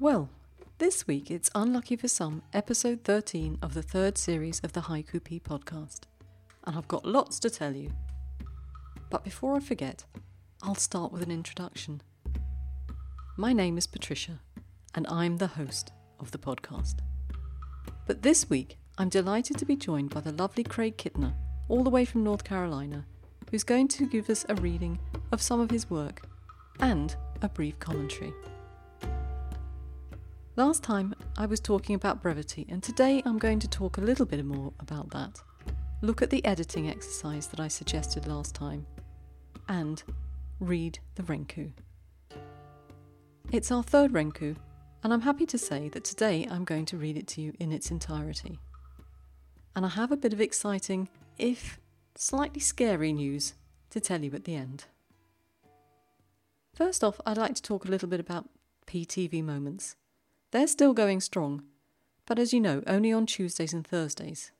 Well, this week it's unlucky for some, episode 13 of the third series of the Haiku P podcast. And I've got lots to tell you. But before I forget, I'll start with an introduction. My name is Patricia, and I'm the host of the podcast. But this week, I'm delighted to be joined by the lovely Craig Kittner, all the way from North Carolina, who's going to give us a reading of some of his work and a brief commentary. Last time I was talking about brevity, and today I'm going to talk a little bit more about that. Look at the editing exercise that I suggested last time, and read the Renku. It's our third Renku, and I'm happy to say that today I'm going to read it to you in its entirety. And I have a bit of exciting, if slightly scary news to tell you at the end. First off, I'd like to talk a little bit about PTV moments. They're still going strong, but as you know, only on Tuesdays and Thursdays.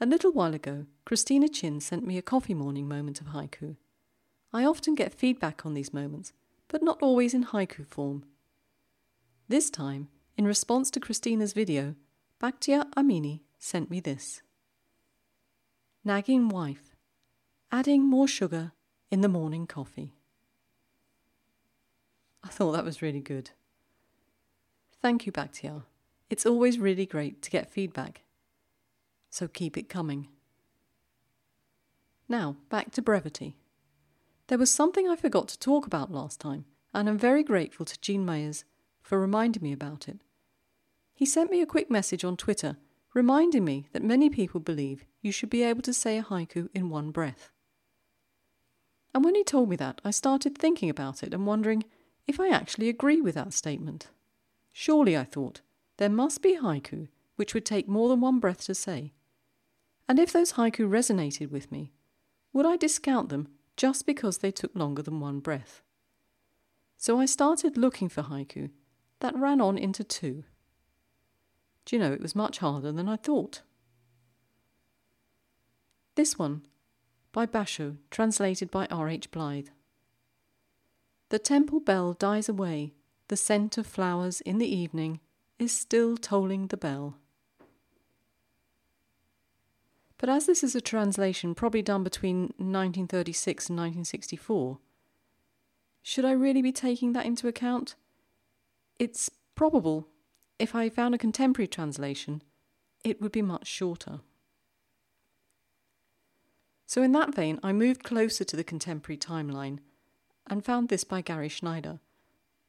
A little while ago, Christina Chin sent me a coffee morning moment of haiku. I often get feedback on these moments, but not always in haiku form. This time, in response to Christina's video, Bakhtiar Amini sent me this Nagging wife, adding more sugar in the morning coffee. I thought that was really good. Thank you, Bakhtiar. It's always really great to get feedback. So keep it coming. Now, back to brevity. There was something I forgot to talk about last time, and I'm very grateful to Gene Myers for reminding me about it. He sent me a quick message on Twitter reminding me that many people believe you should be able to say a haiku in one breath. And when he told me that, I started thinking about it and wondering if I actually agree with that statement. Surely, I thought, there must be haiku which would take more than one breath to say. And if those haiku resonated with me, would I discount them just because they took longer than one breath? So I started looking for haiku that ran on into two. Do you know, it was much harder than I thought. This one, by Basho, translated by R. H. Blythe. The temple bell dies away, the scent of flowers in the evening is still tolling the bell. But as this is a translation probably done between 1936 and 1964, should I really be taking that into account? It's probable if I found a contemporary translation, it would be much shorter. So, in that vein, I moved closer to the contemporary timeline and found this by Gary Snyder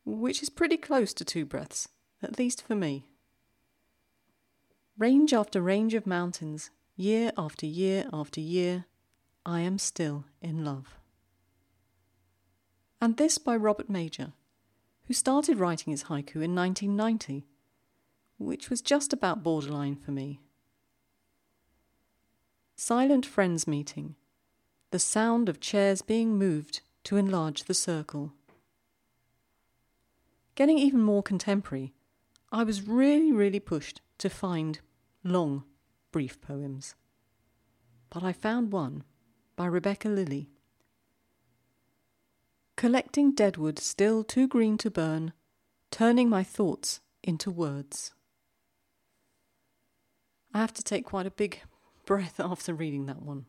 which is pretty close to two breaths, at least for me. Range after range of mountains, year after year after year, I am still in love. And this by Robert Major, who started writing his haiku in 1990, which was just about borderline for me. Silent friends meeting, the sound of chairs being moved to enlarge the circle. Getting even more contemporary, I was really, really pushed to find long, brief poems. But I found one by Rebecca Lilly. Collecting deadwood still too green to burn, turning my thoughts into words. I have to take quite a big breath after reading that one.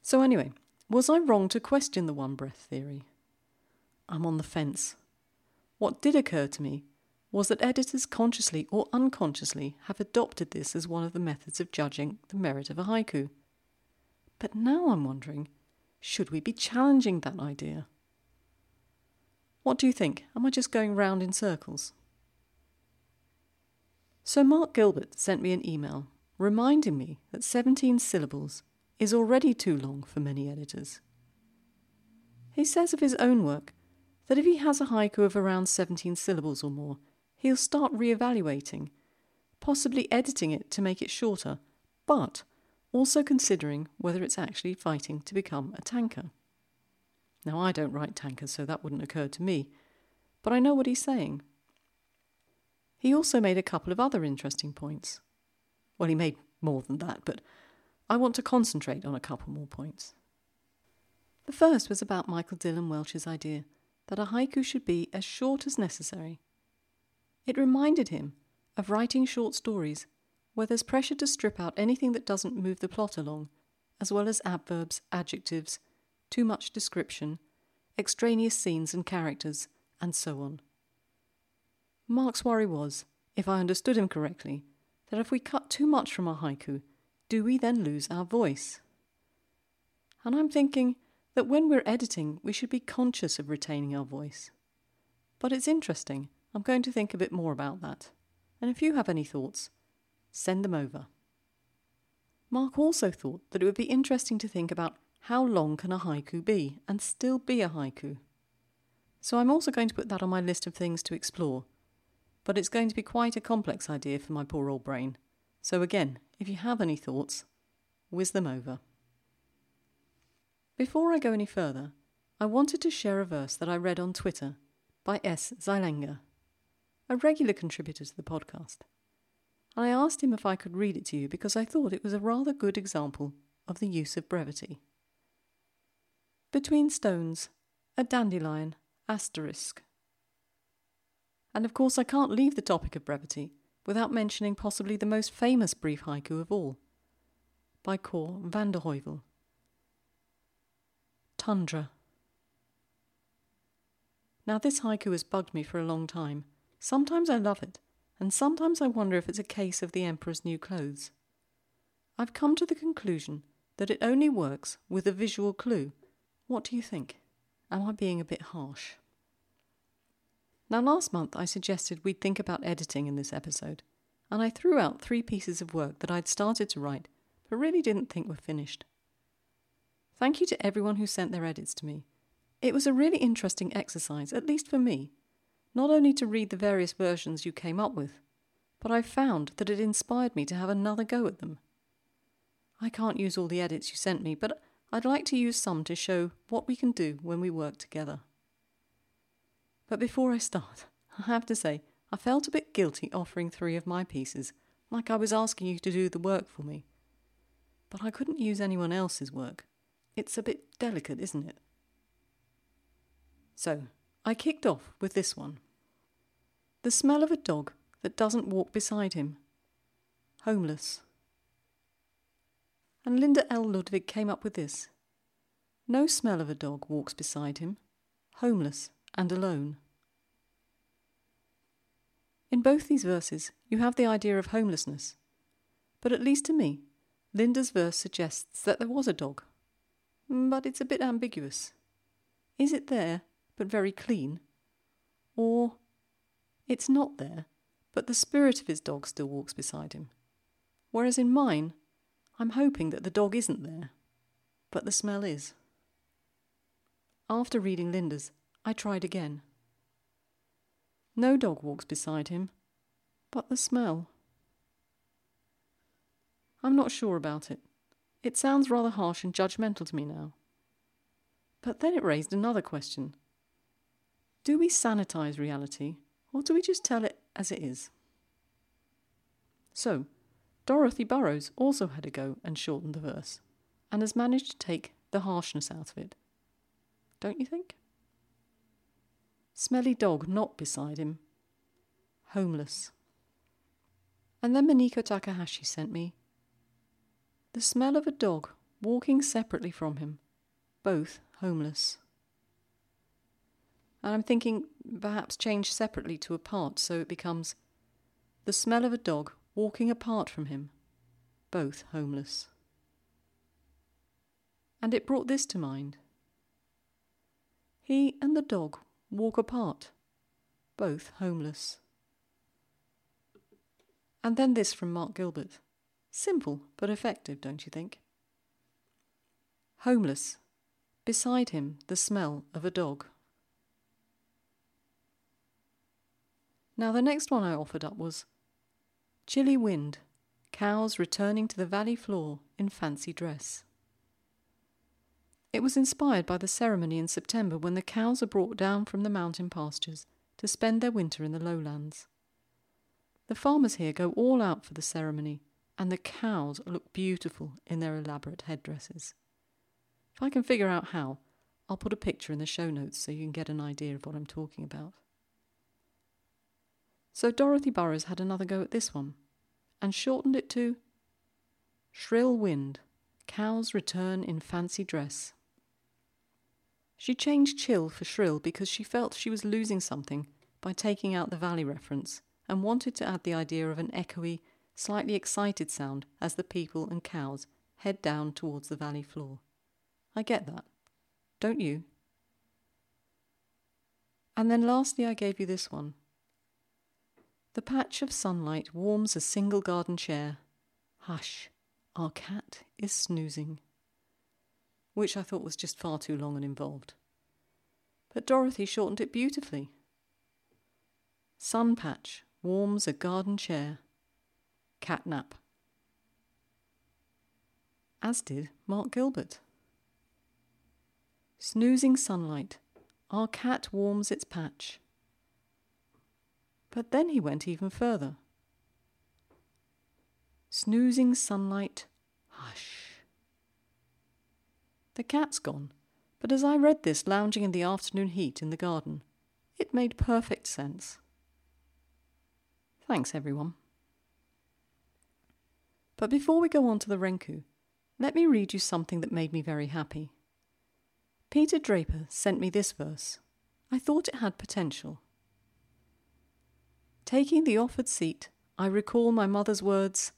So, anyway, was I wrong to question the one breath theory? I'm on the fence. What did occur to me was that editors consciously or unconsciously have adopted this as one of the methods of judging the merit of a haiku. But now I'm wondering should we be challenging that idea? What do you think? Am I just going round in circles? So, Mark Gilbert sent me an email reminding me that 17 syllables is already too long for many editors. He says of his own work that if he has a haiku of around 17 syllables or more, he'll start re-evaluating, possibly editing it to make it shorter, but also considering whether it's actually fighting to become a tanka. Now, I don't write tankas, so that wouldn't occur to me, but I know what he's saying. He also made a couple of other interesting points. Well, he made more than that, but I want to concentrate on a couple more points. The first was about Michael Dylan Welch's idea that a haiku should be as short as necessary It reminded him of writing short stories where there's pressure to strip out anything that doesn't move the plot along, as well as adverbs, adjectives, too much description, extraneous scenes and characters, and so on. Mark's worry was, if I understood him correctly, that if we cut too much from our haiku, do we then lose our voice? And I'm thinking that when we're editing, we should be conscious of retaining our voice. But it's interesting. I'm going to think a bit more about that. And if you have any thoughts, send them over. Mark also thought that it would be interesting to think about how long can a haiku be and still be a haiku. So I'm also going to put that on my list of things to explore. But it's going to be quite a complex idea for my poor old brain. So again, if you have any thoughts, whiz them over. Before I go any further, I wanted to share a verse that I read on Twitter by S. Zeilenga, a regular contributor to the podcast. I asked him if I could read it to you because I thought it was a rather good example of the use of brevity. Between stones, a dandelion, asterisk. And of course, I can't leave the topic of brevity without mentioning possibly the most famous brief haiku of all, by Cor van der Heuvel tundra. Now, this haiku has bugged me for a long time. Sometimes I love it, and sometimes I wonder if it's a case of the Emperor's new clothes. I've come to the conclusion that it only works with a visual clue. What do you think? Am I being a bit harsh? Now, last month I suggested we'd think about editing in this episode, and I threw out three pieces of work that I'd started to write but really didn't think were finished. Thank you to everyone who sent their edits to me. It was a really interesting exercise, at least for me, not only to read the various versions you came up with, but I found that it inspired me to have another go at them. I can't use all the edits you sent me, but I'd like to use some to show what we can do when we work together. But before I start, I have to say, I felt a bit guilty offering three of my pieces, like I was asking you to do the work for me. But I couldn't use anyone else's work. It's a bit delicate, isn't it? So, I kicked off with this one. The smell of a dog that doesn't walk beside him. Homeless. And Linda L. Ludwig came up with this. No smell of a dog walks beside him, homeless and alone. In both these verses, you have the idea of homelessness, but at least to me, Linda's verse suggests that there was a dog but it's a bit ambiguous. Is it there, but very clean? Or it's not there, but the spirit of his dog still walks beside him? Whereas in mine, I'm hoping that the dog isn't there, but the smell is. After reading Linda's, I tried again. No dog walks beside him, but the smell. I'm not sure about it. It sounds rather harsh and judgmental to me now. But then it raised another question Do we sanitize reality, or do we just tell it as it is? So, Dorothy Burrows also had a go and shortened the verse, and has managed to take the harshness out of it. Don't you think? Smelly dog not beside him. Homeless. And then Miniko Takahashi sent me the smell of a dog walking separately from him, both homeless. And I'm thinking perhaps change separately to apart so it becomes the smell of a dog walking apart from him, both homeless. And it brought this to mind. He and the dog walk apart, both homeless. And then this from Mark Gilbert. Simple but effective, don't you think? Homeless. Beside him, the smell of a dog. Now, the next one I offered up was Chilly Wind, Cows Returning to the Valley Floor in Fancy Dress. It was inspired by the ceremony in September when the cows are brought down from the mountain pastures to spend their winter in the lowlands. The farmers here go all out for the ceremony and the cows look beautiful in their elaborate headdresses. If I can figure out how, I'll put a picture in the show notes so you can get an idea of what I'm talking about. So Dorothy Burrows had another go at this one, and shortened it to Shrill Wind, Cows Return in Fancy Dress. She changed chill for shrill because she felt she was losing something by taking out the valley reference and wanted to add the idea of an echoey, slightly excited sound as the people and cows head down towards the valley floor. I get that. Don't you? And then lastly, I gave you this one. The patch of sunlight warms a single garden chair. Hush, our cat is snoozing. Which I thought was just far too long and involved. But Dorothy shortened it beautifully. Sun patch warms a garden chair. Cat nap. As did Mark Gilbert. Snoozing sunlight our cat warms its patch. But then he went even further. Snoozing sunlight, hush. The cat's gone, but as I read this lounging in the afternoon heat in the garden, it made perfect sense. Thanks, everyone. But before we go on to the Renku, let me read you something that made me very happy. Peter Draper sent me this verse. I thought it had potential. Taking the offered seat, I recall my mother's words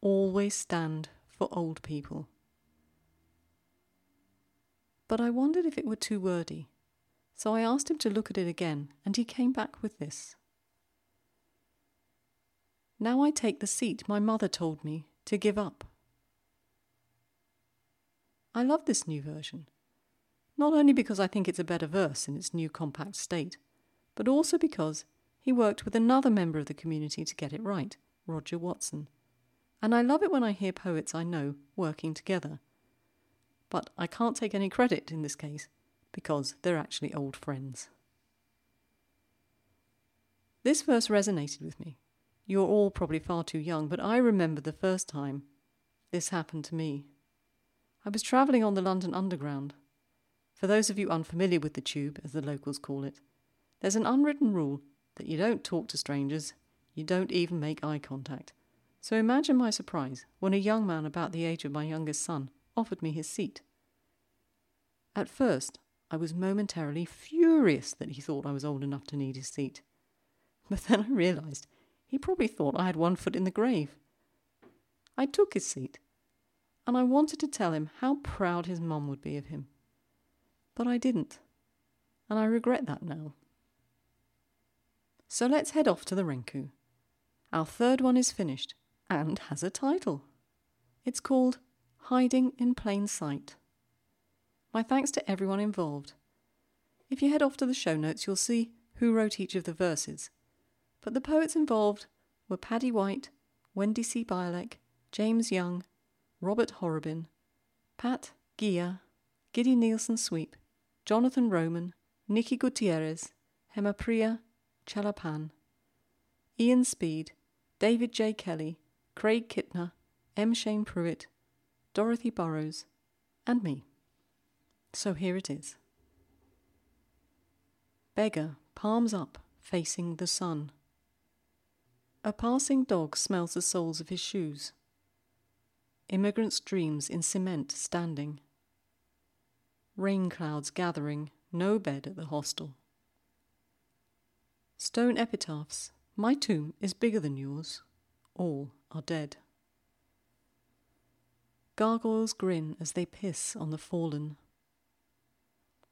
always stand for old people. But I wondered if it were too wordy, so I asked him to look at it again, and he came back with this. Now I take the seat my mother told me to give up. I love this new version not only because I think it's a better verse in its new compact state, but also because he worked with another member of the community to get it right, Roger Watson. And I love it when I hear poets I know working together. But I can't take any credit in this case, because they're actually old friends. This verse resonated with me. You're all probably far too young, but I remember the first time this happened to me. I was travelling on the London Underground for those of you unfamiliar with the tube, as the locals call it, there's an unwritten rule that you don't talk to strangers, you don't even make eye contact. So imagine my surprise when a young man about the age of my youngest son offered me his seat. At first, I was momentarily furious that he thought I was old enough to need his seat. But then I realised he probably thought I had one foot in the grave. I took his seat, and I wanted to tell him how proud his mum would be of him but I didn't, and I regret that now. So let's head off to the Renku. Our third one is finished and has a title. It's called Hiding in Plain Sight. My thanks to everyone involved. If you head off to the show notes, you'll see who wrote each of the verses. But the poets involved were Paddy White, Wendy C. Bialek, James Young, Robert Horrobin, Pat Gia, Giddy Nielsen Sweep, Jonathan Roman, Nikki Gutierrez, Hemapriya Chellappan, Ian Speed, David J. Kelly, Craig Kittner, M. Shane Pruitt, Dorothy Burrows, and me. So here it is. Beggar, palms up, facing the sun. A passing dog smells the soles of his shoes. Immigrant's dreams in cement standing rain clouds gathering, no bed at the hostel. Stone epitaphs, my tomb is bigger than yours, all are dead. Gargoyles grin as they piss on the fallen.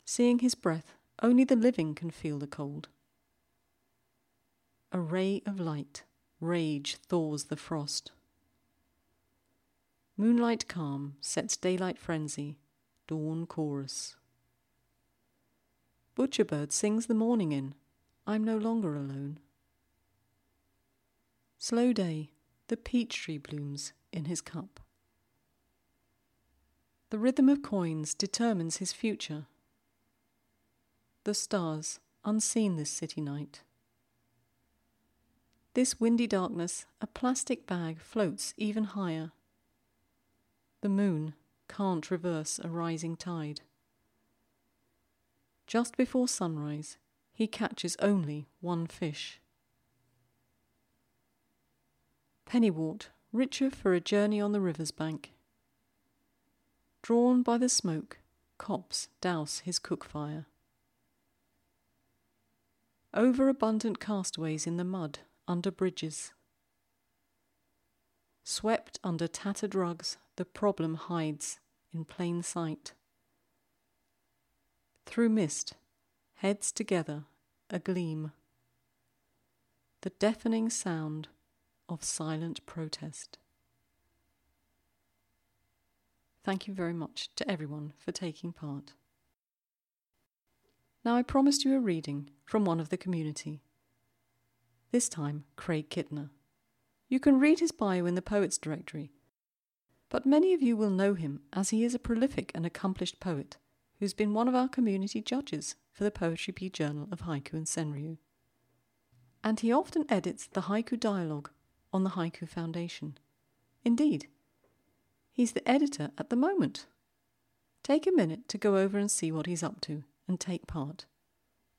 Seeing his breath, only the living can feel the cold. A ray of light, rage thaws the frost. Moonlight calm sets daylight frenzy Dawn Chorus. Butcherbird sings the morning in, I'm no longer alone. Slow day, the peach tree blooms in his cup. The rhythm of coins determines his future. The stars, unseen this city night. This windy darkness, a plastic bag floats even higher. The moon, can't reverse a rising tide. Just before sunrise, he catches only one fish. Pennywort, richer for a journey on the river's bank. Drawn by the smoke, cops douse his cook fire. Overabundant castaways in the mud under bridges. Swept under tattered rugs, the problem hides in plain sight. Through mist, heads together, a gleam. The deafening sound of silent protest. Thank you very much to everyone for taking part. Now, I promised you a reading from one of the community. This time, Craig Kittner. You can read his bio in the Poets Directory, but many of you will know him as he is a prolific and accomplished poet who's been one of our community judges for the Poetry Pea Journal of Haiku and Senryu. And he often edits the haiku dialogue on the Haiku Foundation. Indeed, he's the editor at the moment. Take a minute to go over and see what he's up to and take part.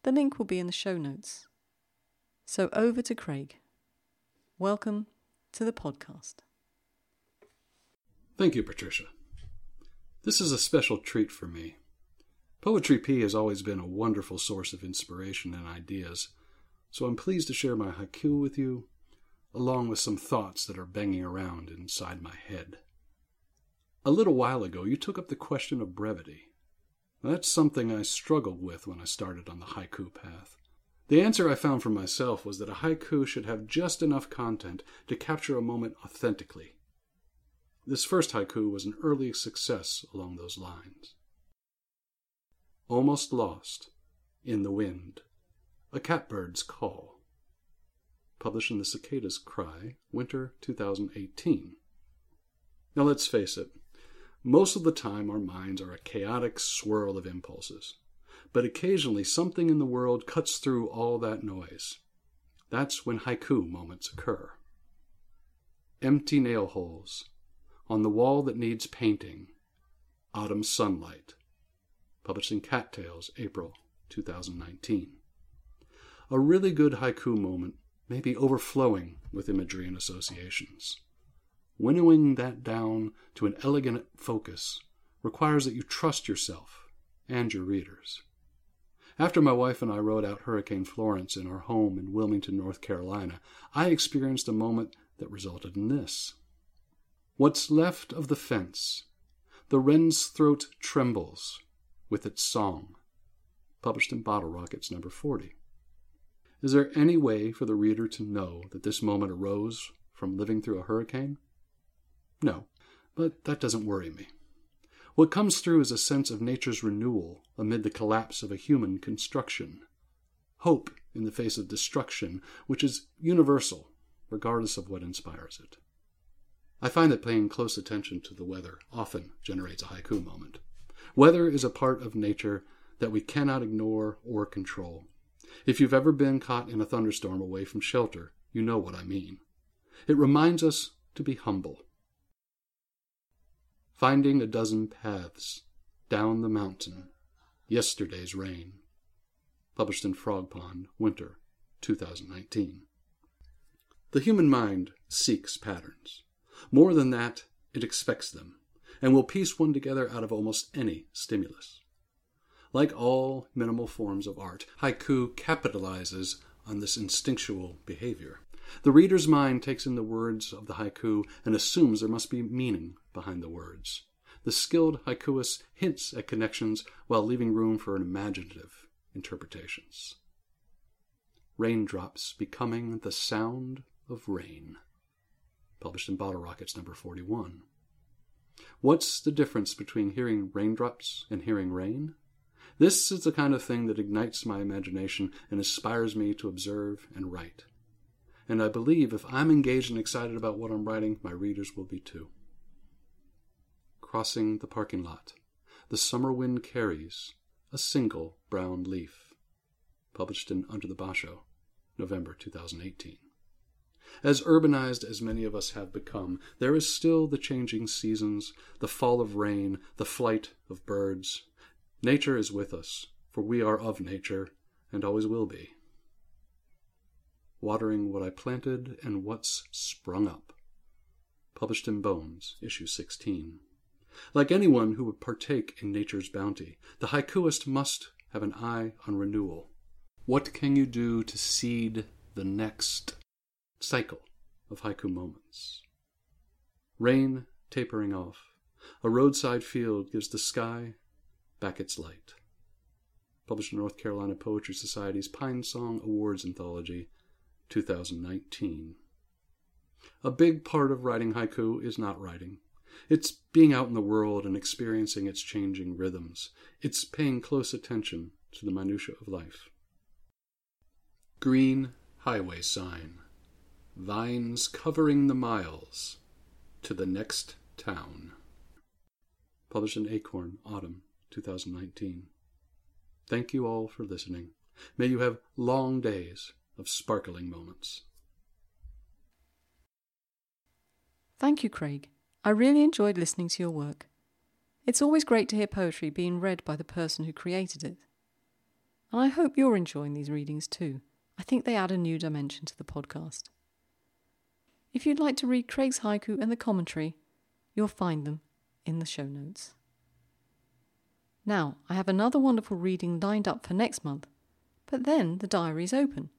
The link will be in the show notes. So over to Craig. Welcome to the podcast. Thank you, Patricia. This is a special treat for me. Poetry Pea has always been a wonderful source of inspiration and ideas, so I'm pleased to share my haiku with you along with some thoughts that are banging around inside my head. A little while ago, you took up the question of brevity. That's something I struggled with when I started on the haiku path. The answer I found for myself was that a haiku should have just enough content to capture a moment authentically. This first haiku was an early success along those lines. Almost Lost in the Wind A Catbird's Call published in the Cicada's Cry, winter 2018. Now let's face it, most of the time our minds are a chaotic swirl of impulses, but occasionally something in the world cuts through all that noise. That's when haiku moments occur. Empty nail holes, on the wall that needs painting, autumn sunlight, published in Cattails, April 2019. A really good haiku moment may be overflowing with imagery and associations. Winnowing that down to an elegant focus requires that you trust yourself and your readers. After my wife and I rode out Hurricane Florence in our home in Wilmington, North Carolina, I experienced a moment that resulted in this. What's left of the fence? The wren's throat trembles with its song. Published in Bottle Rockets number 40. Is there any way for the reader to know that this moment arose from living through a hurricane? No, but that doesn't worry me. What comes through is a sense of nature's renewal amid the collapse of a human construction. Hope in the face of destruction, which is universal, regardless of what inspires it. I find that paying close attention to the weather often generates a haiku moment. Weather is a part of nature that we cannot ignore or control. If you've ever been caught in a thunderstorm away from shelter, you know what I mean. It reminds us to be humble. Finding a dozen paths down the mountain, yesterday's rain. Published in Frogpond, Winter, 2019. The human mind seeks patterns. More than that, it expects them, and will piece one together out of almost any stimulus. Like all minimal forms of art, haiku capitalizes on this instinctual behavior. The reader's mind takes in the words of the haiku and assumes there must be meaning behind the words. The skilled haikuist hints at connections while leaving room for imaginative interpretations. Raindrops becoming the sound of rain. Published in Bottle Rockets number 41. What's the difference between hearing raindrops and hearing rain? This is the kind of thing that ignites my imagination and inspires me to observe and write. And I believe if I'm engaged and excited about what I'm writing, my readers will be too. Crossing the parking lot. The summer wind carries a single brown leaf. Published in Under the Basho, November 2018. As urbanized as many of us have become, there is still the changing seasons, the fall of rain, the flight of birds, Nature is with us, for we are of nature and always will be. Watering what I planted and what's sprung up. published in Bones, issue 16. Like anyone who would partake in nature's bounty, the haikuist must have an eye on renewal. What can you do to seed the next cycle of haiku moments? Rain tapering off, a roadside field gives the sky back its light. Published in North Carolina Poetry Society's Pine Song Awards Anthology, 2019. A big part of writing haiku is not writing. It's being out in the world and experiencing its changing rhythms. It's paying close attention to the minutiae of life. Green highway sign. Vines covering the miles to the next town. Published in Acorn, Autumn 2019. Thank you all for listening. May you have long days of sparkling moments. Thank you, Craig. I really enjoyed listening to your work. It's always great to hear poetry being read by the person who created it. And I hope you're enjoying these readings too. I think they add a new dimension to the podcast. If you'd like to read Craig's haiku and the commentary, you'll find them in the show notes. Now, I have another wonderful reading lined up for next month, but then the diary is open.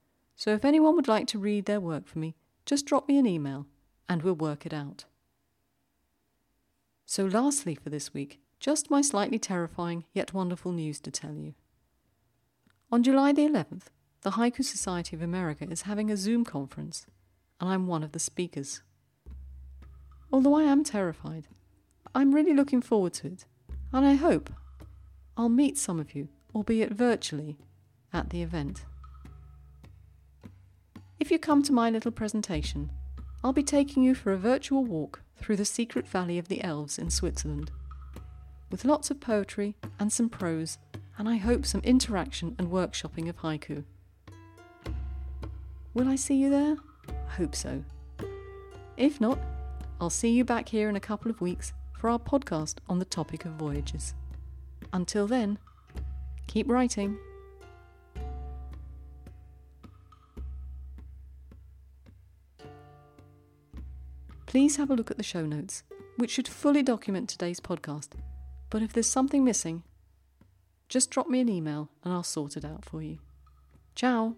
So if anyone would like to read their work for me, just drop me an email and we'll work it out. So, lastly, for this week, just my slightly terrifying yet wonderful news to tell you. On July the 11th, the Haiku Society of America is having a Zoom conference, and I'm one of the speakers. Although I am terrified, I'm really looking forward to it, and I hope I'll meet some of you, albeit virtually, at the event. If you come to my little presentation, I'll be taking you for a virtual walk through the secret valley of the elves in Switzerland, with lots of poetry and some prose, and I hope some interaction and workshopping of haiku. Will I see you there? I hope so. If not, I'll see you back here in a couple of weeks for our podcast on the topic of voyages. Until then, keep writing. Please have a look at the show notes, which should fully document today's podcast. But if there's something missing, just drop me an email and I'll sort it out for you. Ciao!